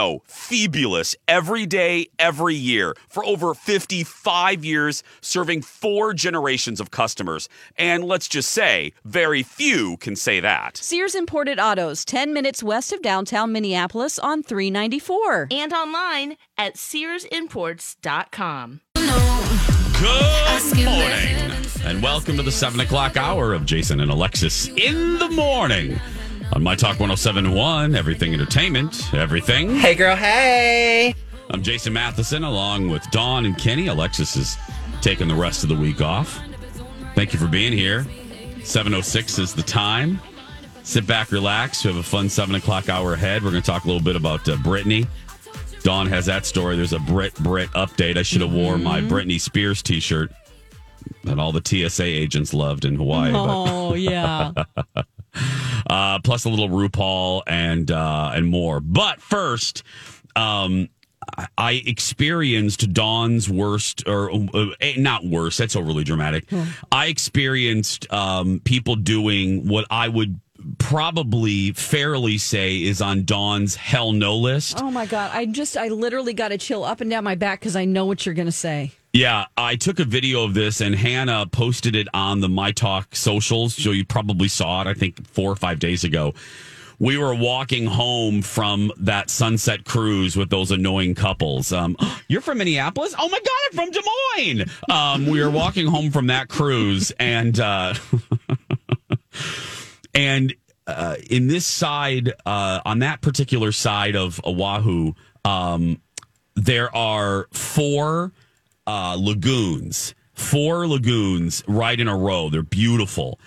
no, fabulous every day, every year for over 55 years, serving four generations of customers. And let's just say, very few can say that. Sears Imported Autos, 10 minutes west of downtown Minneapolis on 394. And online at SearsImports.com. Good morning, and welcome to the 7 o'clock hour of Jason and Alexis in the morning on My Talk 1071, Everything Entertainment, Everything. Hey, girl, hey. I'm Jason Matheson along with Dawn and Kenny. Alexis is taking the rest of the week off. Thank you for being here. 706 is the time. Sit back, relax. We have a fun 7 o'clock hour ahead. We're going to talk a little bit about uh, Britney. Dawn has that story. There's a Brit Brit update. I should have mm-hmm. worn my Britney Spears t shirt that all the TSA agents loved in Hawaii. Oh, yeah. uh, plus a little RuPaul and uh, and more. But first, um, I experienced Dawn's worst, or uh, eh, not worst. That's overly dramatic. Hmm. I experienced um, people doing what I would probably fairly say is on Dawn's hell no list. Oh my god! I just, I literally got a chill up and down my back because I know what you're going to say. Yeah, I took a video of this and Hannah posted it on the My Talk socials. So you probably saw it, I think, four or five days ago. We were walking home from that sunset cruise with those annoying couples. Um, you're from Minneapolis? Oh my God, I'm from Des Moines. Um, we were walking home from that cruise and, uh, and, uh, in this side, uh, on that particular side of Oahu, um, there are four uh, lagoons, four lagoons right in a row. They're beautiful.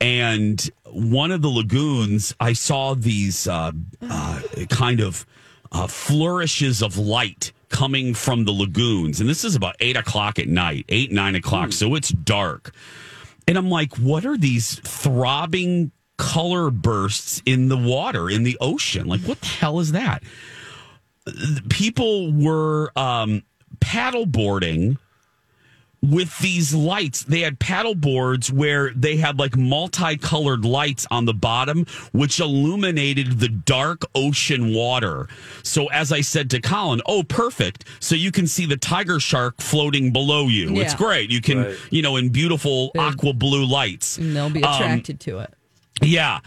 And one of the lagoons, I saw these uh, uh, kind of uh, flourishes of light coming from the lagoons. And this is about eight o'clock at night, eight, nine o'clock. Mm. So it's dark. And I'm like, what are these throbbing color bursts in the water, in the ocean? Like, what the hell is that? People were um, paddle boarding with these lights. They had paddle boards where they had like multicolored lights on the bottom, which illuminated the dark ocean water. So as I said to Colin, oh, perfect. So you can see the tiger shark floating below you. Yeah. It's great. You can, right. you know, in beautiful aqua blue lights. And they'll be attracted um, to it. Yeah.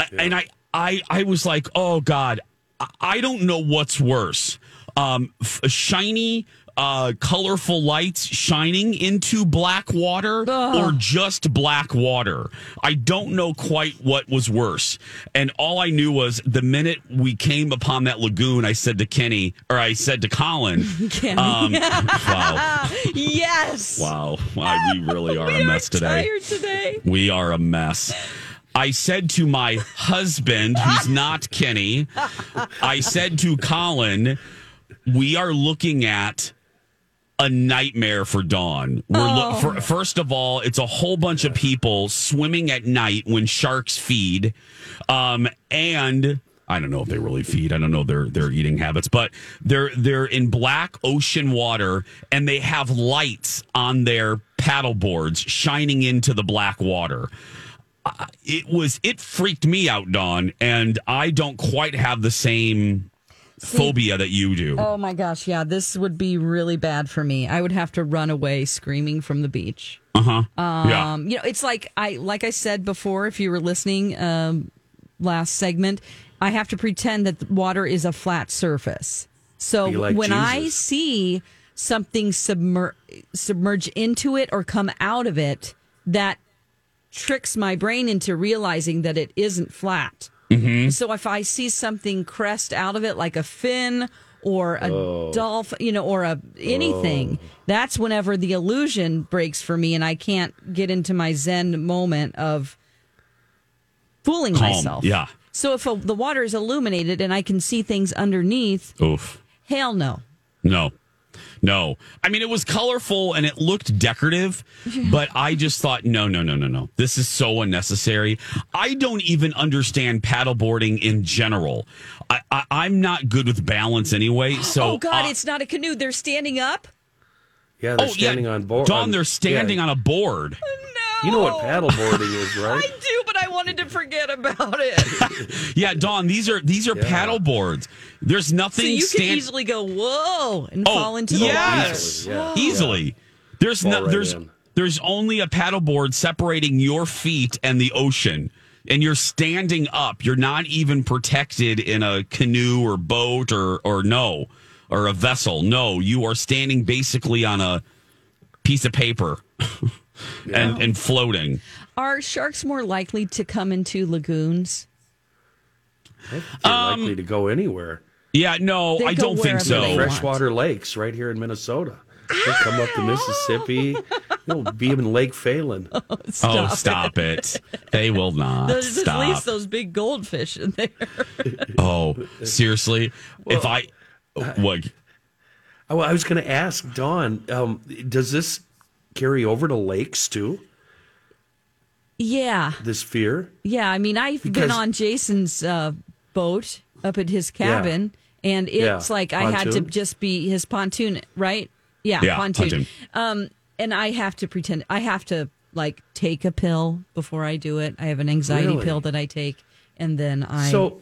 yeah. And I, I, I was like, oh God, I don't know what's worse um, f- shiny uh, colorful lights shining into black water or just black water. I don't know quite what was worse. And all I knew was the minute we came upon that lagoon, I said to Kenny, or I said to Colin, Kenny. um, wow, yes. wow, wow, we really are We a mess today. tired today. We are a mess. I said to my husband, who's not Kenny, I said to Colin, we are looking at a nightmare for Dawn. We're look for, first of all, it's a whole bunch of people swimming at night when sharks feed, um, and I don't know if they really feed. I don't know their their eating habits, but they're they're in black ocean water and they have lights on their paddle boards shining into the black water. Uh, It was it freaked me out, Dawn, and I don't quite have the same phobia that you do. Oh my gosh, yeah, this would be really bad for me. I would have to run away screaming from the beach. Uh huh. yeah. Um, you know, it's like I like I said before. If you were listening um, last segment, I have to pretend that the water is a flat surface. So like when I see something submer- submerge into it or come out of it, that tricks my brain into realizing that it isn't flat. Mm-hmm. So if I see something crest out of it, like a fin or a oh. dolphin, you know, or a anything, oh. that's whenever the illusion breaks for me, and I can't get into my Zen moment of fooling Calm, myself. yeah. So if a, the water is illuminated and I can see things underneath, Oof. hell no. No. No. I mean, it was colorful and it looked decorative, but I just thought, no, no, no, no, no. This is so unnecessary. I don't even understand paddleboarding in general. I, I, I'm not good with balance anyway. So, oh God, uh, it's not a canoe. They're standing up. Yeah, they're oh, standing yeah. on board. Dawn, they're standing yeah. on a board. No. You know what paddleboarding is, right? I do, but I wanted to forget about it. Yeah, Dawn, these are these are paddle boards. There's nothing so you stand- can easily go whoa and Oh, fall into the yes. water. Yeah. easily. There's Fall no, right there's in. there's only a paddleboard separating your feet and the ocean. And you're standing up. You're not even protected in a canoe or boat or or no or a vessel. No, you are standing basically on a piece of paper and and floating. Are sharks more likely to come into lagoons? They're Um, likely to go anywhere. Yeah, no, They I don't think so. they want. Freshwater lakes right here in Minnesota. They come up to Mississippi. They'll be in Lake Phalen. oh, stop it. They will not. There's at stop. least those big goldfish in there. Oh, seriously? if I what Oh, I was going to ask Dawn, um, does this carry over to lakes too? Yeah, This fear? yeah. I mean, I've been on Jason's uh, boat up at his cabin, and it's Yeah. like I had to just be his pontoon, right? Yeah, Yeah, pontoon. pontoon. Um, and I have to pretend I have to like take a pill before I do it. I have an anxiety Really? pill that I take, and then I So,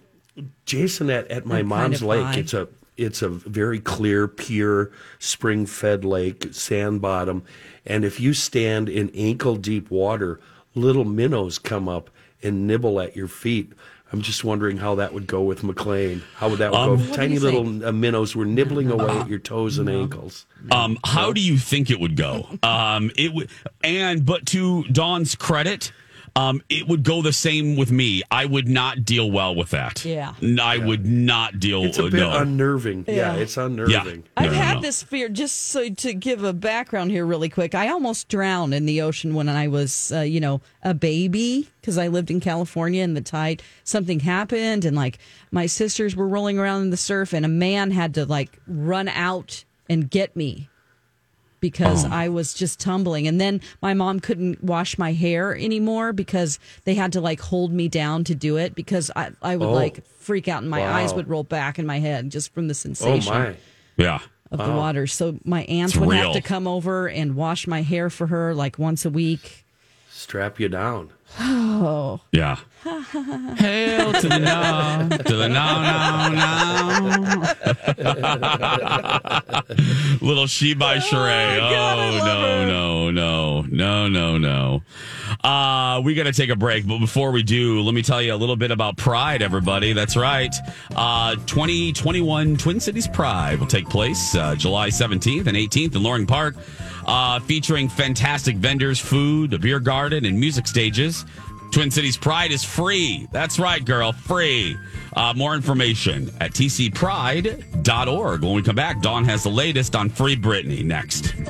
Jason, at, at my I'm kind mom's of lake, high. it's a it's a very clear, pure, spring fed lake, sand bottom, and if you stand in ankle deep water, little minnows come up and nibble at your feet. I'm just wondering how that would go with McLean. How would that Um, go? Tiny little think? uh, minnows were nibbling away at your toes and ankles. Um, how do you think it would go? Um, it would, and but to Dawn's credit, um, it would go the same with me. I would not deal well with that. Yeah. N- I would not deal. It's a uh, bit no. unnerving. Yeah, Yeah. it's unnerving. No, I've no, had no. this fear. Just so to give a background here, really quick, I almost drowned in the ocean when I was, uh, you know, a baby because I lived in California and the tide. Something happened, and like my sisters were rolling around in the surf, and a man had to like run out and get me because Oh. I was just tumbling. And then my mom couldn't wash my hair anymore because they had to like hold me down to do it because I, I would Oh. like freak out and my eyes would roll back in my head just from the Oh sensation my! Yeah. of the water. So my aunt It's would real. have to come over and wash my hair for her like once a week. Strap you down. Oh. Yeah. Hail to the no, to the no, no, no. Little she by Sheree. God, oh love no, her. no, no, no, no, no. Uh, we got to take a break, but before we do, let me tell you a little bit about Pride, everybody. That's right. Uh, 2021 Twin Cities Pride will take place uh, July 17th and 18th in Loring Park, uh, featuring fantastic vendors, food, a beer garden, and music stages. Twin Cities Pride is free. That's right, girl, free. Uh, more information at tcpride.org. When we come back, Dawn has the latest on Free Britney next.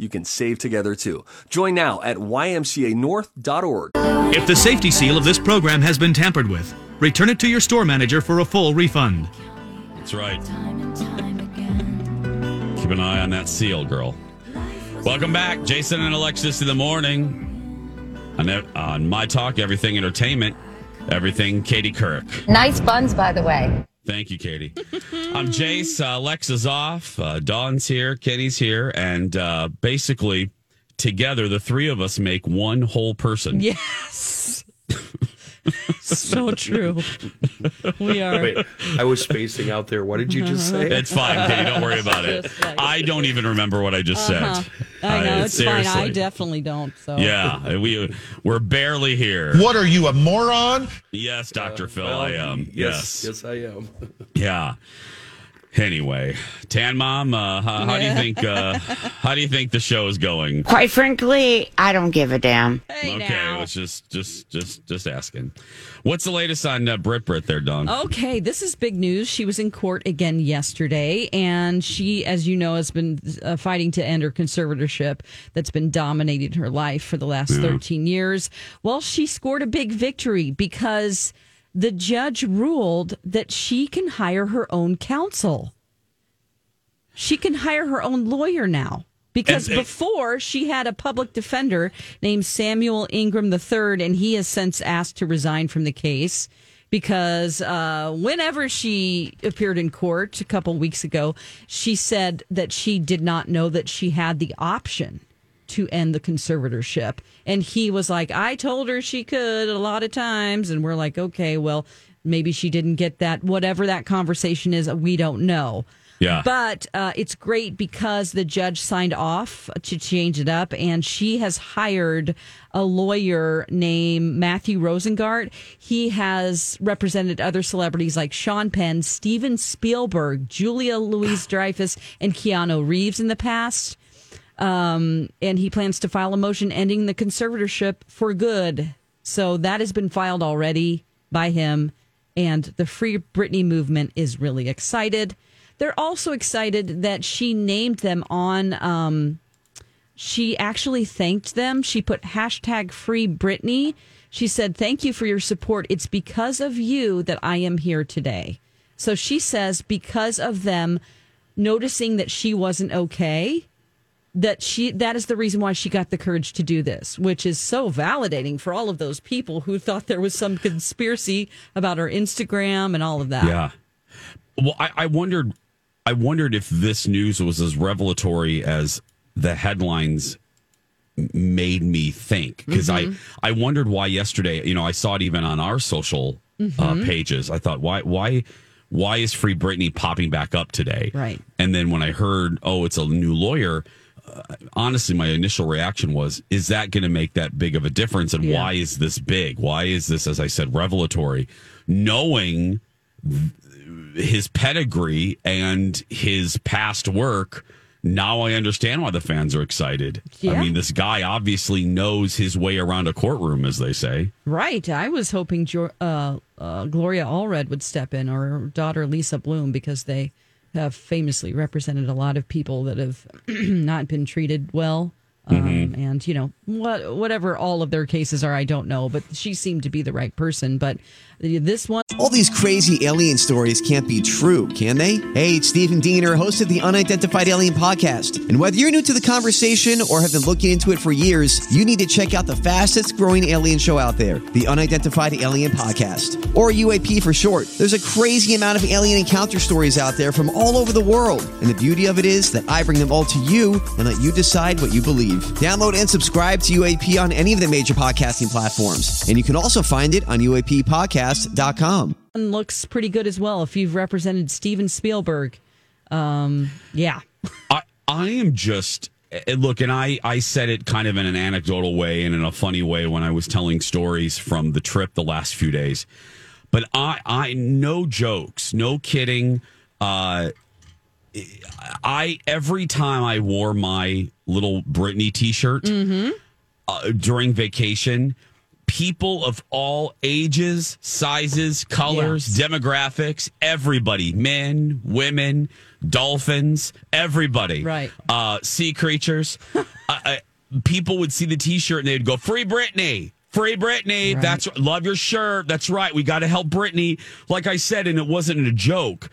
you can save together too. Join now at ymcanorth.org. If the safety seal of this program has been tampered with, return it to your store manager for a full refund. That's right. Keep an eye on that seal, girl. Welcome back, Jason and Alexis in the morning. On, on My Talk, Everything Entertainment, Everything Katie Couric. Nice buns, by the way. Thank you, Katie. I'm Jace. Uh, Alexa's off. Uh, Dawn's here. Kenny's here. And uh, basically, together, the three of us make one whole person. Yes. so true. We are. Wait, I was spacing out there. What did you just say? It's fine, Katie. Don't worry about it. Like- I don't even remember what I just Uh-huh. said. I know Uh, it's fine. I definitely don't. So Yeah, we we're barely here. What are you, a moron? Yes, Doctor Phil, Well, I am. Yes, Yes, yes, I am. yeah. Anyway, Tan Mom, uh, how, how do you think? Uh, how do you think the show is going? Quite frankly, I don't give a damn. Hey okay, now. let's just just just just asking. What's the latest on uh, Brit Brit there, Dawn? Okay, this is big news. She was in court again yesterday, and she, as you know, has been uh, fighting to end her conservatorship that's been dominating her life for the last 13 years. Well, she scored a big victory because the judge ruled that she can hire her own counsel. She can hire her own lawyer now. Because And- and- before she had a public defender named Samuel Ingram III, and he has since asked to resign from the case because uh, whenever she appeared in court a couple weeks ago, she said that she did not know that she had the option to end the conservatorship. And he was like, I told her she could a lot of times. And we're like, okay, well, maybe she didn't get that. Whatever that conversation is, we don't know. Yeah. But uh, it's great because the judge signed off to change it up, and she has hired a lawyer named Matthew Rosengart. He has represented other celebrities like Sean Penn, Steven Spielberg, Julia Louise Dreyfus, and Keanu Reeves in the past. Um, and he plans to file a motion ending the conservatorship for good. So that has been filed already by him, and the Free Britney movement is really excited. They're also excited that she named them on. Um, she actually thanked them. She put hashtag Free Britney. She said, "Thank you for your support. It's because of you that I am here today." So she says, because of them noticing that she wasn't okay, that she that is the reason why she got the courage to do this, which is so validating for all of those people who thought there was some conspiracy about her Instagram and all of that. Yeah. Well, I, I wondered, I wondered if this news was as revelatory as the headlines made me think because Mm-hmm. I I wondered why yesterday. You know, I saw it even on our social Mm-hmm. uh, pages. I thought why why why is Free Britney popping back up today? Right. And then when I heard, oh, it's a new lawyer. Honestly, my initial reaction was, is that going to make that big of a difference? And Yeah. why is this big? Why is this, as I said, revelatory? Knowing his pedigree and his past work, now I understand why the fans are excited. I mean, this guy obviously knows his way around a courtroom, as they say. Right. I was hoping uh, uh, Gloria Allred would step in or her daughter Lisa Bloom because they famously represented a lot of people that have not been treated well Um, and you know what, whatever all of their cases are, I don't know, but she seemed to be the right person. But this one, All these crazy alien stories can't be true, can they? Hey, it's Stephen Diener, host of the Unidentified Alien Podcast. And whether you're new to the conversation or have been looking into it for years, you need to check out the fastest growing alien show out there, the Unidentified Alien Podcast, or UAP for short. There's a crazy amount of alien encounter stories out there from all over the world. And the beauty of it is that I bring them all to you and let you decide what you believe. Download and subscribe to UAP on any of the major podcasting platforms. And you can also find it on UAPpodcast.com. one looks pretty good as well. If you've represented Steven Spielberg, um, yeah, I, I am just eh, look, and I, I said it kind of in an anecdotal way and in a funny way when I was telling stories from the trip the last few days. But I, I no jokes, no kidding. Uh, I every time I wore my little Britney T-shirt uh, during vacation, people of all ages, sizes, colors, demographics, everybody, men, women, dolphins, everybody, Right. Uh, sea creatures. I, I, people would see the T-shirt and they'd go, "Free Britney." Free Britney. Right. That's love your shirt. That's right. We got to help Britney. Like I said, and it wasn't a joke.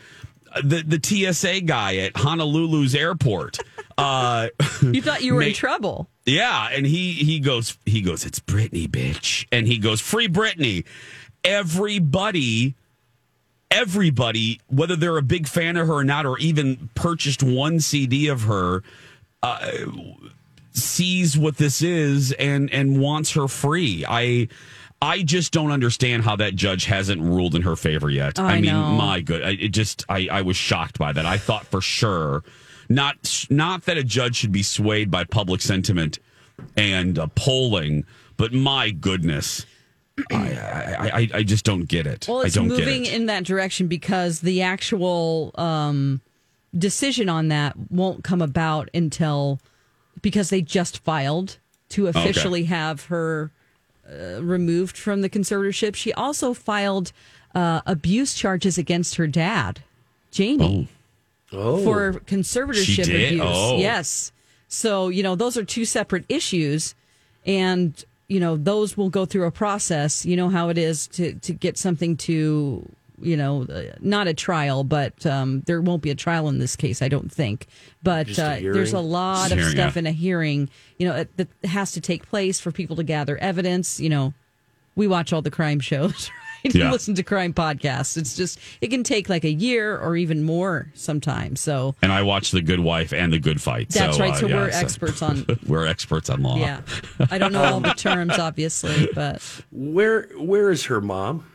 The the TSA guy at Honolulu's airport. uh, you thought you were in trouble. yeah, and he he goes he goes it's Britney, bitch, and he goes free Britney. Everybody, everybody, whether they're a big fan of her or not, or even purchased one CD of her, uh, sees what this is and and wants her free. I. I just don't understand how that judge hasn't ruled in her favor yet. I mean, know. my good, I- it just I, I was shocked by that. I thought for sure, not not that a judge should be swayed by public sentiment and uh, polling, but my goodness, I, I, I, I just don't get it. Well, I it's don't moving get it. in that direction because the actual um, decision on that won't come about until because they just filed to officially have her uh, removed from the conservatorship. She also filed uh, abuse charges against her dad, Jamie, Oh, for conservatorship She did? abuse. Oh. Yes. So, you know, those are two separate issues. And, you know, those will go through a process. You know how it is to, to get something to, you know, uh, not a trial, but um, there won't be a trial in this case, I don't think. But a uh, there's a lot Just of hearing, stuff yeah. in a hearing, you know, that has to take place for people to gather evidence. You know, we watch all the crime shows, right? Yeah. And listen to crime podcasts. It's just, it can take like a year or even more sometimes. So, And I watch The Good Wife and The Good Fight. That's right. uh, So yeah, we're experts on- we're experts on law. yeah. I don't know all the terms, obviously, but where where is her mom?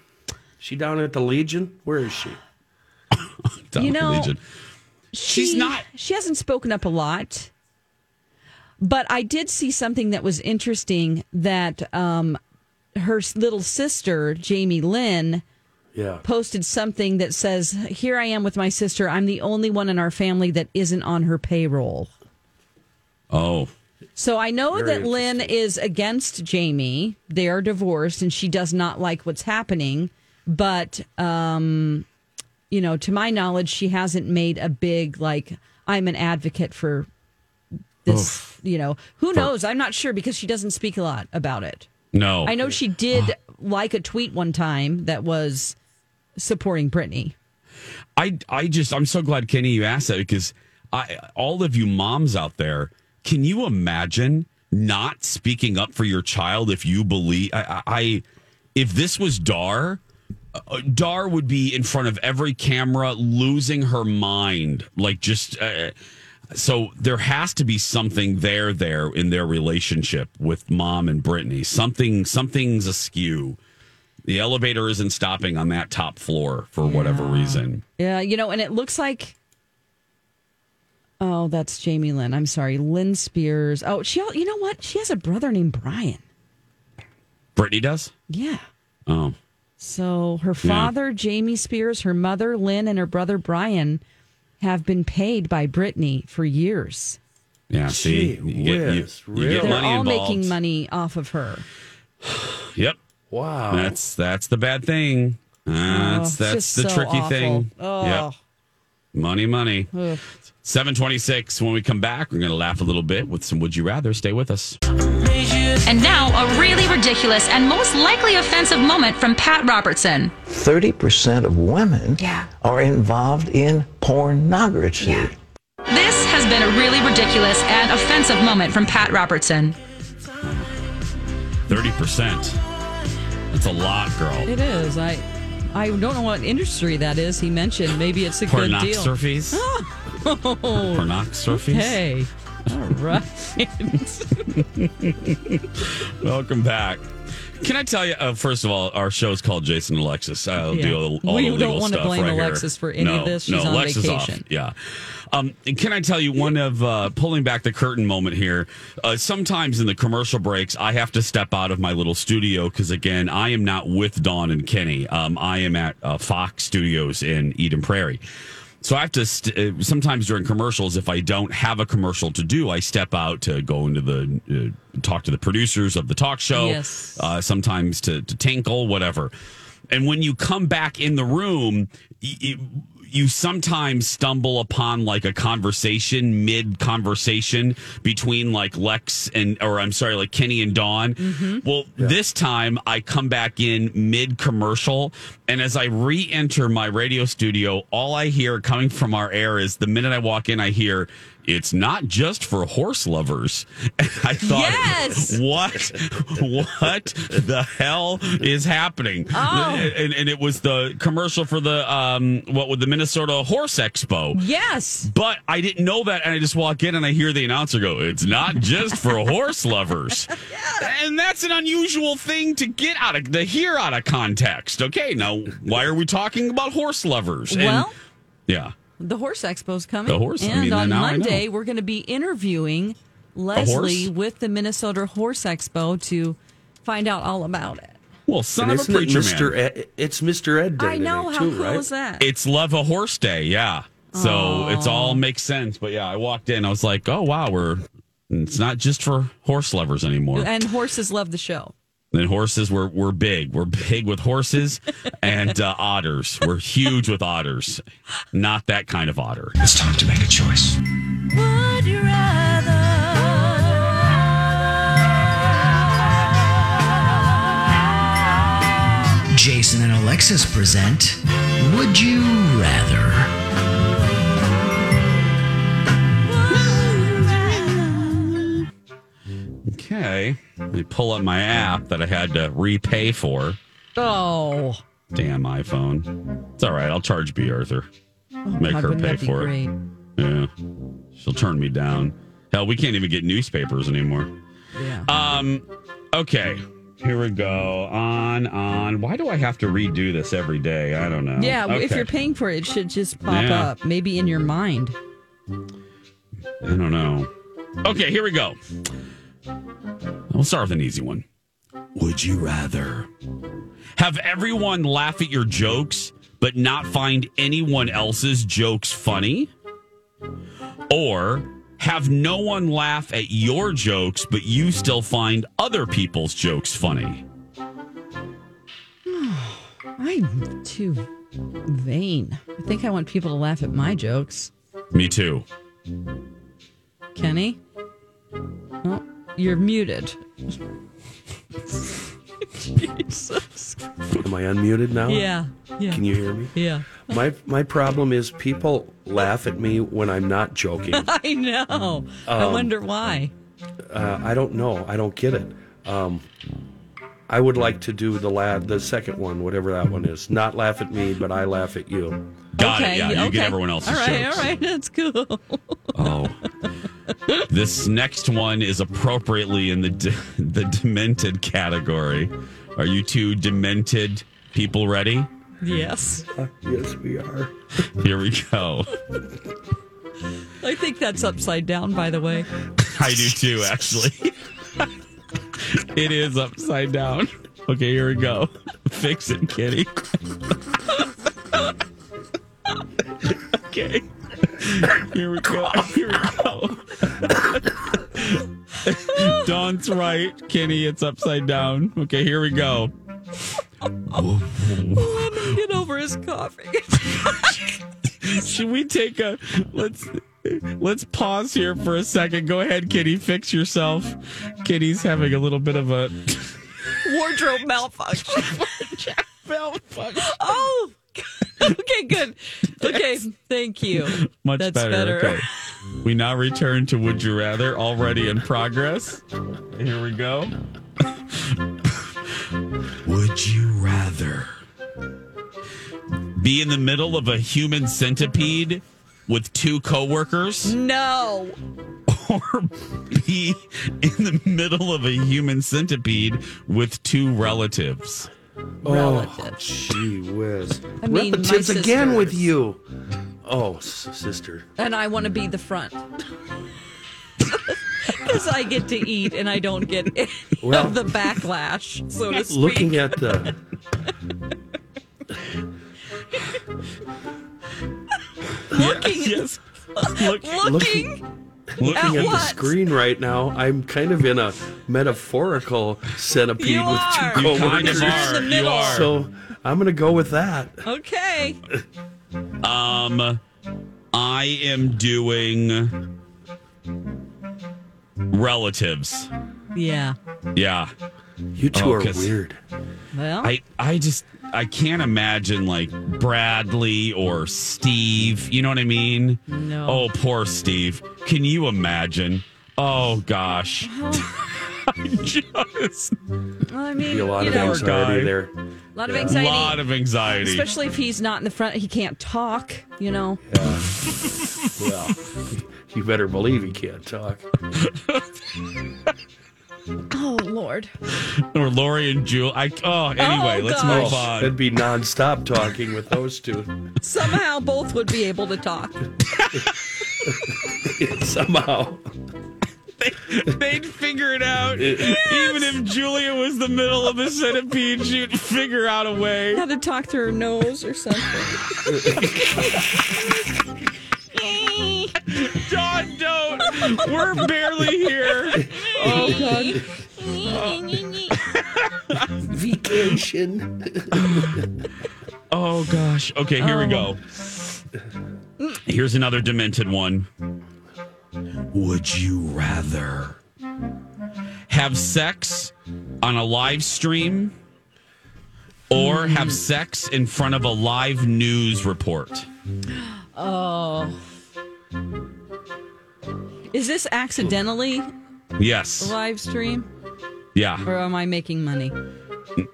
She down at the Legion? Where is she? Down You at the know, Legion. She's she- not- She hasn't spoken up a lot. But I did see something that was interesting that um, her little sister, Jamie Lynn, Yeah. posted something that says, Here I am with my sister. I'm the only one in our family that isn't on her payroll. Oh, So I know Very that Lynn is against Jamie. They are divorced and she does not like what's happening. But, um, you know, to my knowledge, she hasn't made a big, like, I'm an advocate for this, you know, who knows? I'm not sure because she doesn't speak a lot about it. no. I know she did like a tweet one time that was supporting Britney. I I just I'm so glad Kenny you asked that because I all of you moms out there, can you imagine not speaking up for your child if you believe I, I if this was Dar, Dar would be in front of every camera losing her mind like just uh, so there has to be something there there in their relationship with mom and Britney. Something something's askew. The elevator isn't stopping on that top floor for whatever reason. Yeah, you know, and it looks like. Oh, that's Jamie Lynn. I'm sorry, Lynn Spears. Oh, she. You know what? She has a brother named Brian. Britney does? Yeah. Oh. So her father, Jamie Spears, her mother, Lynn, and her brother Brian have been paid by Britney for years. Yeah, see, Gee you get, you, whiz, you really? get They're money all involved. making money off of her. Yep, Wow. that's that's the bad thing. That's Oh, that's the so tricky awful. thing. Oh. Yep. Money, money. 726. When we come back, we're going to laugh a little bit with some Would You Rather. Stay with us. And now, a really ridiculous and most likely offensive moment from Pat Robertson. 30% of women Yeah. are involved in pornography. Yeah. This has been a really ridiculous and offensive moment from Pat Robertson. 30%. That's a lot, girl. It is. I I don't know what industry that is. He mentioned maybe it's a good deal. Pornoxurfies? Oh, Pornoxurfies? hey. All right. Welcome back. Can I tell you? Uh, first of all, our show is called Jason and Alexis. I'll Yeah. do all, all We the don't wanna stuff blame right here. Alexis for any no, of this. no, She's on Alexis vacation. Off. Yeah. Um, and can I tell you one of uh, pulling back the curtain moment here? Uh, sometimes in the commercial breaks, I have to step out of my little studio because again, I am not with Dawn and Kenny. Um, I am at uh, Fox Studios in Eden Prairie. So I have to st- uh, sometimes during commercials, if I don't have a commercial to do, I step out to go into the uh, talk to the producers of the talk show. Yes. Uh, sometimes to to tinkle, whatever. And when you come back in the room, you sometimes stumble upon like a conversation mid conversation between like Lex and or I'm sorry like Kenny and Dawn. Mm-hmm. Well, this time I come back in mid commercial and as I re-enter my radio studio, all I hear coming from our air is the minute I walk in I hear it's not just for horse lovers. I thought, Yes! what, what the hell is happening? Oh. And, and it was the commercial for the um, what with the Minnesota Horse Expo. yes. But I didn't know that, and I just walk in and I hear the announcer go, "It's not just for horse lovers," yeah. and that's an unusual thing to get out of to hear out of context. Okay, now why are we talking about horse lovers? And- Well- yeah, The horse expo's coming. The horse- I And mean, on now I know. Monday, we're going to be interviewing Leslie with the Minnesota Horse Expo to find out all about it. well, son And of a isn't it preacher Mr. man. Ed, it's Mr. Ed Day I know. today, How too, cool right? is that? It's Love a Horse Day, yeah. So it's all makes sense. But yeah, I walked in, I was like, oh wow, we're it's not just for horse lovers anymore. and horses love the show. And horses, we're we're big. We're big with horses and uh, otters. We're huge with otters. Not that kind of otter. It's time to make a choice. Would you rather? Jason and Alexis present Would You Rather? Okay. Let me pull up my app that I had to repay for. Oh, Damn iPhone. It's all right. I'll charge Bea Arthur. Make God, her pay for great? it. Yeah. She'll turn me down. Hell, we can't even get newspapers anymore. Yeah. Um, okay. Here we go. On, on. Why do I have to redo this every day? I don't know. Yeah, if you're paying for it, it should just pop Yeah. up, maybe in your mind. I don't know. Okay, here we go. We'll start with an easy one. Would you rather have everyone laugh at your jokes but not find anyone else's jokes funny? Or have no one laugh at your jokes but you still find other people's jokes funny? I'm too vain. I think I want people to laugh at my jokes. Me too. Kenny? Oh, you're muted. Jesus. Am I unmuted now? Yeah. Yeah. Can you hear me? Yeah. My my problem is people laugh at me when I'm not joking. I know. I Um, wonder why. Uh, I don't know. I don't get it. Um, I would like to do the la- the second one, whatever that one is. Not laugh at me, but I laugh at you. Got okay. it. Yeah, you okay. get everyone else's All right. jokes. All right. That's cool. Oh. this next one is appropriately in the de- the demented category. Are you two demented people ready? yes. Uh, yes, we are. Here we go. I think that's upside down, by the way. I do too, actually. It is upside down. Okay, here we go. Fix it, kitty. okay. Here we go. Here we go. Dawn's right. Kenny, it's upside down. Okay, here we go. Let him get over his coughing. should we take a let's let's pause here for a second. Go ahead, Kitty. Fix yourself. Kitty's having a little bit of a Wardrobe malfunction. malfunction. Oh, okay, good. Okay, thank you. Much That's better. better. Okay. We now return to Would You Rather, already in progress. Here we go. Would you rather be in the middle of a human centipede with two coworkers No. or be in the middle of a human centipede with two relatives? Oh, relatives. Oh, gee whiz. I mean, my Relatives again with you. Oh, s- sister. And I want to be the front. Because I get to eat and I don't get any Well- of the backlash, so to speak. Looking at the. Looking- yes. Look, Looking. Looking At at, the screen right now, I'm kind of in a metaphorical centipede You with two are. You coworkers. kind of You're in are. the You are. So I'm going to go with that. Okay. Um, I am doing relatives. Yeah. Yeah. You two oh, are weird. Well, I I just I can't imagine like Bradley or Steve. You know what I mean? No. Oh, poor Steve. Can you imagine? Oh gosh. I just I mean, a lot you of know, anxiety guy. there. a lot of Yeah. anxiety. lot of anxiety. Especially if he's not in the front, he can't talk, you know. Well, you better believe he can't talk. Oh, Lord. or Lori and Jewel. I oh anyway, Oh, let's gosh. move on. that'd be nonstop talking with those two. Somehow both would be able to talk. Somehow. They'd figure it out. Even if Julia was the middle of the centipede, she'd figure out a way. Had to talk through her nose or something. John, don't. We're barely here. Oh, oh, God. Vacation. Oh gosh. Okay, here we oh. go. Here's another demented one. Would you rather have sex on a live stream or have sex in front of a live news report? Oh. Is this accidentally Yes. live stream Yeah. or am I making money?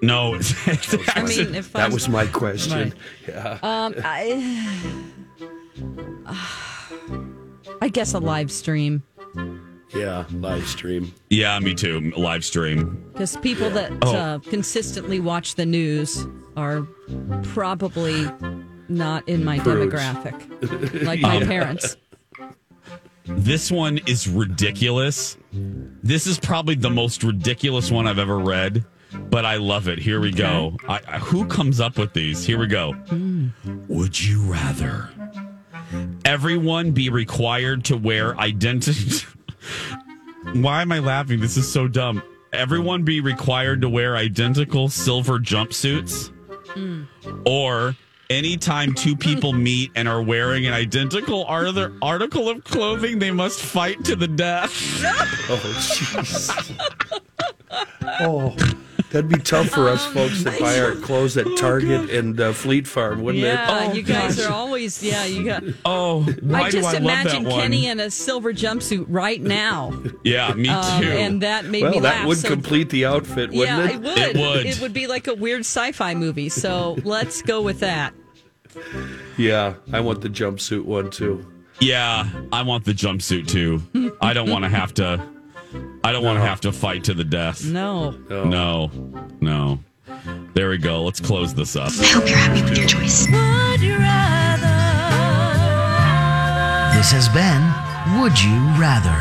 No. I mean, if That I'm, was my question. Yeah. um, I, I guess a live stream Yeah, live stream. yeah, me too. Live stream. because people that Oh. uh, consistently watch the news are probably not in my Prudes. demographic, like my parents. This one is ridiculous. This is probably the most ridiculous one I've ever read, but I love it. Here we go. I, I, who comes up with these? Here we go. Hmm. Would you rather everyone be required to wear identity? Why am I laughing? This is so dumb. Everyone be required to wear identical silver jumpsuits? Hmm. Or anytime two people meet and are wearing an identical ar- article of clothing, they must fight to the death. Oh, jeez. oh, that'd be tough for us folks that buy our clothes at Target and uh, Fleet Farm, wouldn't Yeah, it? you guys are always yeah. You got. Oh, why I do just I love imagine that one? Kenny in a silver jumpsuit right now, yeah, me too. um, and that made well, me that would so, complete the outfit, wouldn't yeah, it? it would. It would. It would be like a weird sci-fi movie. So let's go with that. Yeah, I want the jumpsuit one too. yeah, I want the jumpsuit too. I don't want to have to. I don't want to have to fight to the death. No. No. No, no. There we go. Let's close this up. I hope you're happy with your choice. This has been Would You Rather?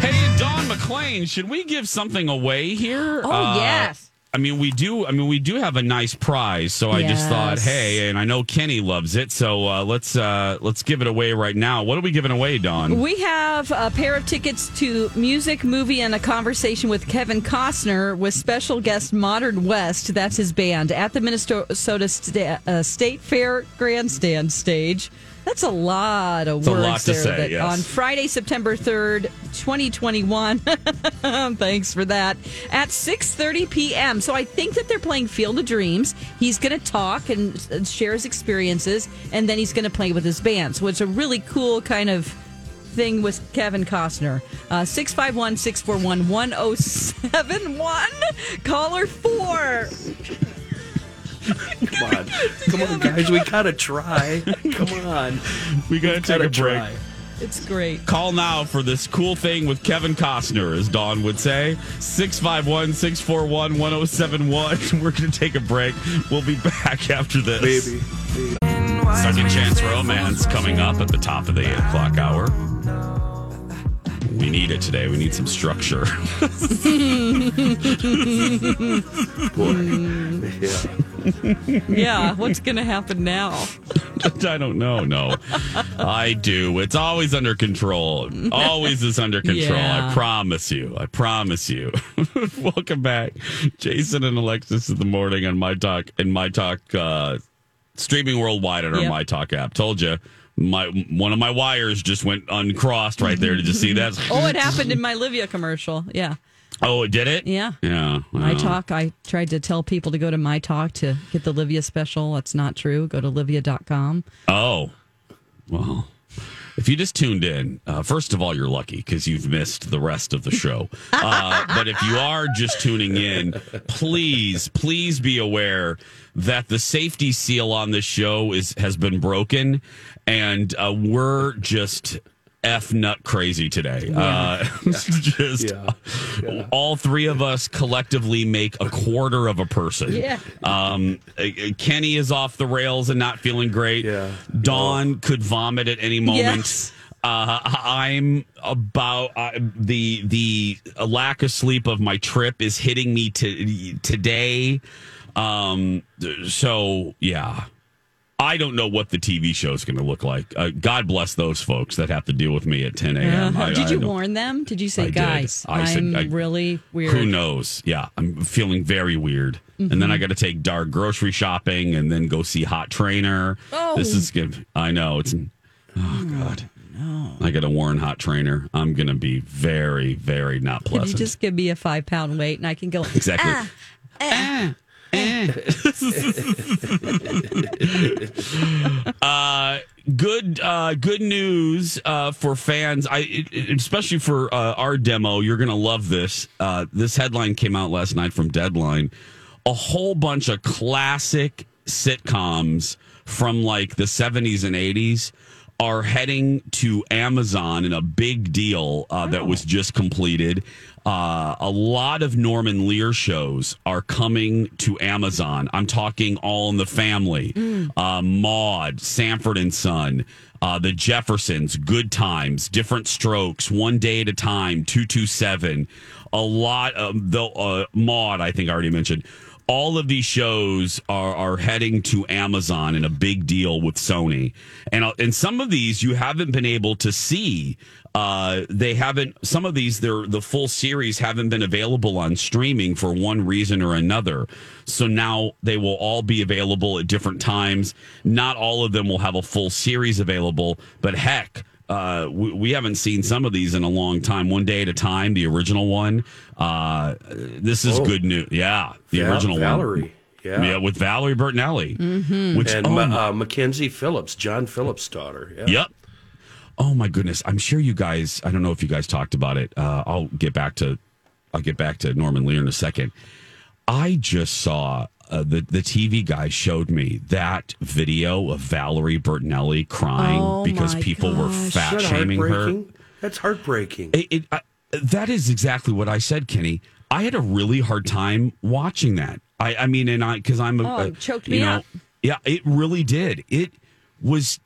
Hey, Dawn McClain, should we give something away here? Oh Uh, yes. I mean, we do. I mean, we do have a nice prize. So I just thought, hey, and I know Kenny loves it. So uh, let's uh, let's give it away right now. What are we giving away, Dawn? We have a pair of tickets to music, movie, and a conversation with Kevin Costner with special guest Modern West. That's his band at the Minnesota uh, State Fair Grandstand stage. That's a lot of It's words lot to there. say, that yes. On Friday, September third, twenty twenty one. Thanks for that. At six thirty p.m. So I think that they're playing Field of Dreams. He's going to talk and uh, share his experiences, and then he's going to play with his band. So it's a really cool kind of thing with Kevin Costner. Uh, 651 641 1071. Caller four. Come on, come on, guys, we gotta try. Come on, we gotta take gotta a break. try. It's great. Call now for this cool thing with Kevin Costner, as Dawn would say. 651 641 1071. We're going to take a break. We'll be back after this. Baby. Second Chance Romance coming up at the top of the 8 o'clock hour. We need it today. We need some structure. Boy, yeah. Yeah, what's going to happen now? I don't know. No, I do. It's always under control. Always is under control. Yeah. I promise you. I promise you. Welcome back, Jason and Alexis in the morning on my talk and my talk uh, streaming worldwide on our Yep. my talk app. Told you. My one of my wires just went uncrossed right there. Did you see that? Oh, it happened in my Livia commercial. Yeah. Oh, it did it? Yeah. Yeah. My Talk, I tried to tell people to go to My Talk to get the Livia special. That's not true. Go to livia.com. Oh, well. If you just tuned in, uh, first of all, you're lucky because you've missed the rest of the show. Uh, but if you are just tuning in, please, please be aware that the safety seal on this show is has been broken, and uh, we're just f nut crazy today. Uh, just Yeah. all three of us collectively make a quarter of a person. Yeah. Um, uh, Kenny is off the rails and not feeling great. Yeah. Dawn could vomit at any moment. Yes. Uh, I'm about uh, the the lack of sleep of my trip is hitting me to, today. Um, so yeah, I don't know what the TV show is going to look like. Uh, God bless those folks that have to deal with me at 10 a.m. Uh-huh. Did I you don't- warn them? Did you say, I guys, I I'm I- really weird? Who knows? Yeah, I'm feeling very weird. And Mm-hmm. then I got to take Dark grocery shopping and then go see Hot Trainer. Oh. This is good. I know it's. Oh God. No. I got to warn Hot Trainer. I'm going to be very, very not pleasant. Can you just give me a five pound weight and I can go, exactly. ah, ah, uh, good uh, good news uh, for fans. I especially for uh, our demo. You're gonna love this. Uh, this headline came out last night from Deadline. A whole bunch of classic sitcoms from like the 70s and 80s are heading to Amazon in a big deal uh, that was just completed. Uh, a lot of Norman Lear shows are coming to Amazon. I'm talking All in the Family, uh, Maude, Sanford and Son, uh, The Jeffersons, Good Times, Different Strokes, One Day at a Time, 227. A lot of the uh, Maude, I think I already mentioned all of these shows are are heading to Amazon in a big deal with Sony, and uh, and some of these you haven't been able to see. Uh, they haven't. Some of these, they're the full series haven't been available on streaming for one reason or another. So now they will all be available at different times. Not all of them will have a full series available, but heck. Uh, we, we haven't seen some of these in a long time. One day at a time, the original one. Uh, this is Oh. good news. Yeah, the Val- original Valerie. one. Yeah. yeah, with Valerie Bertinelli. Mm-hmm. Which and oh, Ma- uh, Mackenzie Phillips, John Phillips' daughter. Yeah. Yep. Oh my goodness! I'm sure you guys. I don't know if you guys talked about it. Uh, I'll get back to. I'll get back to Norman Lear in a second. I just saw uh, the the TV guy showed me that video of Valerie Bertinelli crying Oh, because my people were fat that shaming her. That's heartbreaking. It, it, I, that is exactly what I said, Kenny. I had a really hard time watching that. I, I mean, and I because I'm a, Oh, a- choked you me know, up. Yeah, it really did. It was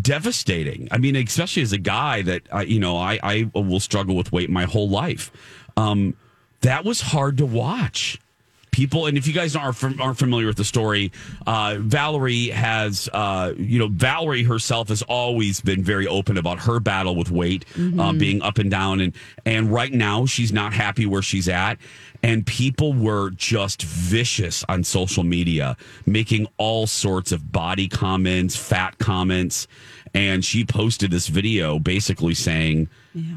devastating. I mean, especially as a guy that I, you know, I I will struggle with weight my whole life. Um, that was hard to watch. People, and if you guys aren't aren't familiar with the story, uh, Valerie has, uh, you know, Valerie herself has always been very open about her battle with weight, uh, Mhm. being up and down, and and right now she's not happy where she's at, and people were just vicious on social media, making all sorts of body comments, fat comments, and she posted this video basically saying,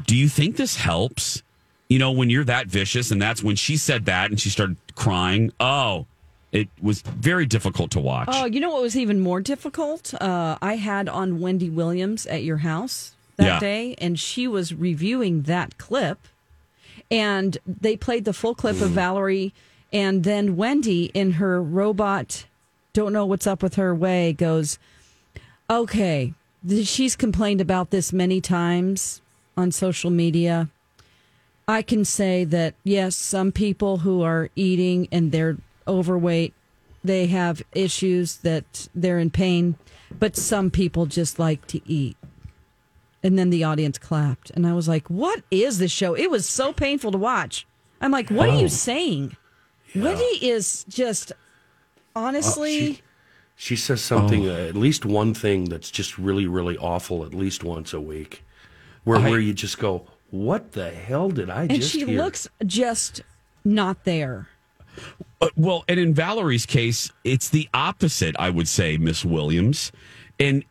"Do you think this helps?" You know, when you're that vicious, and that's when she said that, and she started crying. Oh, it was very difficult to watch. Oh, you know what was even more difficult? Uh, I had on Wendy Williams at your house that Yeah. day, and she was reviewing that clip. And they played the full clip of Valerie, and then Wendy, in her robot, don't know what's up with her way, goes, Okay, she's complained about this many times on social media. I can say that yes, some people who are eating and they're overweight, they have issues that they're in pain, but some people just like to eat. And then the audience clapped, and I was like, "What is this show?" It was so painful to watch. I'm like, "What are Oh. you saying?" Wendy is just honestly. she, she says something, uh, at least one thing that's just really, really awful at least once a week, where, I- where you just go, what the hell did I do? and just she hear? looks just not there. Uh, well, and in Valerie's case, it's the opposite, I would say, Miss Williams. And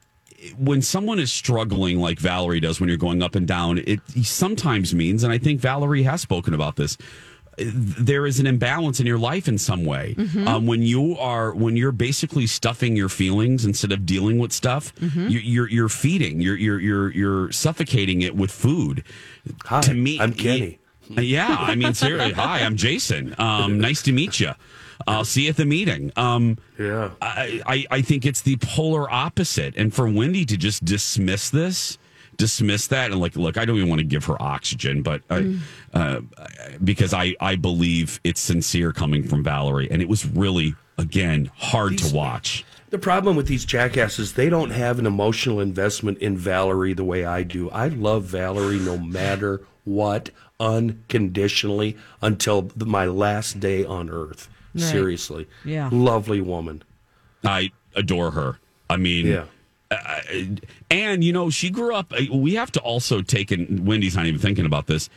when someone is struggling like Valerie does when you're going up and down, it sometimes means, and I think Valerie has spoken about this, there is an imbalance in your life in some way. Mhm. Um, when you are when you're basically stuffing your feelings instead of dealing with stuff, Mhm. you, you're you're feeding, you're you're you're you're suffocating it with food. Hi, to me, I'm Kenny. Yeah, I mean, seriously. Hi, I'm Jason. Um, nice to meet you. I'll see you at the meeting. Um, yeah, I, I I think it's the polar opposite, and for Wendy to just dismiss this, dismiss that, and like, look, I don't even want to give her oxygen, but I, uh, because I I believe it's sincere coming from Valerie, and it was really again hard to watch. The problem with these jackasses, they don't have an emotional investment in Valerie the way I do. I love Valerie no matter what, unconditionally, until the, my last day on earth. Right. Seriously. Yeah. Lovely woman. I adore her. I mean, Yeah. Uh, and you know, she grew up. uh, We have to also take in. Wendy's not even thinking about this.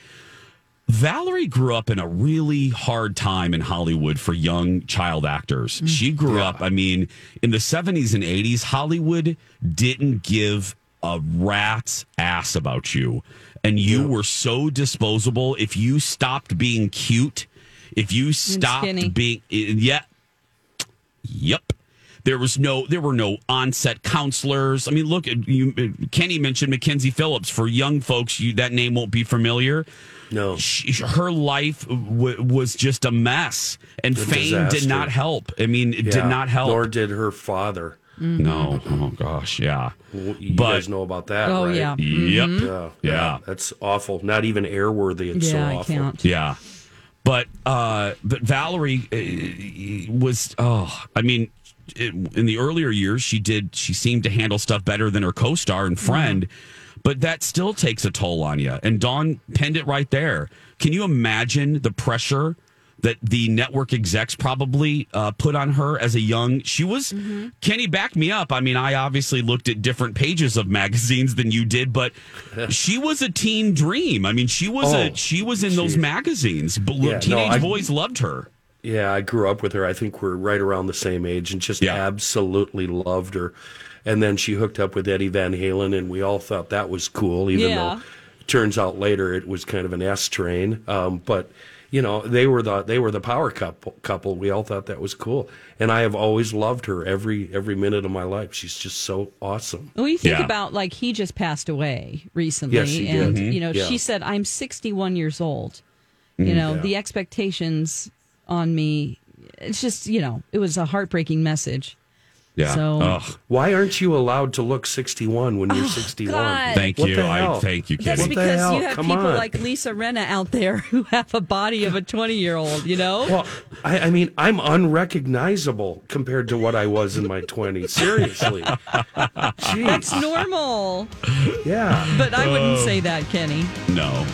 Valerie grew up in a really hard time in Hollywood for young child actors. She grew up, I mean, in the 70s and 80s, Hollywood didn't give a rat's ass about you. And you were so disposable. If you stopped being cute, if you stopped being, yeah, Yep. There was no, there were no onset counselors. I mean, look, you, Kenny mentioned Mackenzie Phillips. For young folks, you, that name won't be familiar. No, she, her life w- was just a mess, and A fame disaster. did not help. I mean, it did not help. Nor did her father. No, oh gosh, yeah. You But- guys know about that, Oh, right? yeah. Yep. Mhm. Yeah, Yeah. That's awful. Not even airworthy. It's Yeah, so I awful. can't. Yeah. But uh but Valerie uh, was oh, I mean it, in the earlier years she did she seemed to handle stuff better than her co-star and friend, but that still takes a toll on you. And Dawn penned it right there. Can you imagine the pressure that the network execs probably uh, put on her as a young she was kenny back me up. I mean i obviously looked at different pages of magazines than you did but she was a teen dream. I mean she was Oh, a she was in those magazines. Yeah, no, teenage I- boys loved her Yeah, I grew up with her. I think we're right around the same age and just absolutely loved her. And then she hooked up with Eddie Van Halen, and we all thought that was cool, even Yeah. though it turns out later it was kind of an S train. Um, but you know, they were the they were the power couple. Couple. We all thought that was cool, and I have always loved her every every minute of my life. She's just so awesome. Well, you think Yeah. about like he just passed away recently, Yes, he and did. you know Yeah. she said I'm 61 years old. You Mm, know yeah. the expectations on me. It's just you know it was a heartbreaking message. yeah So- Ugh. Why aren't you allowed to look 61 when you're 61? Oh, God. thank What you the i thank you That's kenny What because you have Come people on. like Lisa Rinna out there who have a body of a 20 year old. You know. Well, I, I mean, I'm unrecognizable compared to what I was in my 20s. Seriously. Jeez. That's normal, Yeah. but I wouldn't Oh. say that, Kenny. no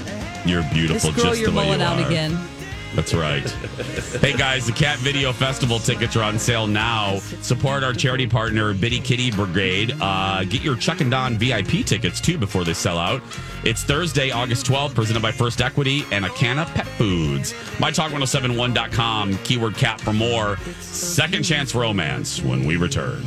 you're beautiful Just grow just your the mullet you out again. That's right. hey guys, the Cat Video Festival tickets are on sale now. Support our charity partner, Bitty Kitty Brigade. Uh, get your Chuck and Don VIP tickets too before they sell out. It's Thursday, August 12th, presented by First Equity and Acana Pet Foods. MyTalk1071.com, keyword cat for more. Second chance romance when we return.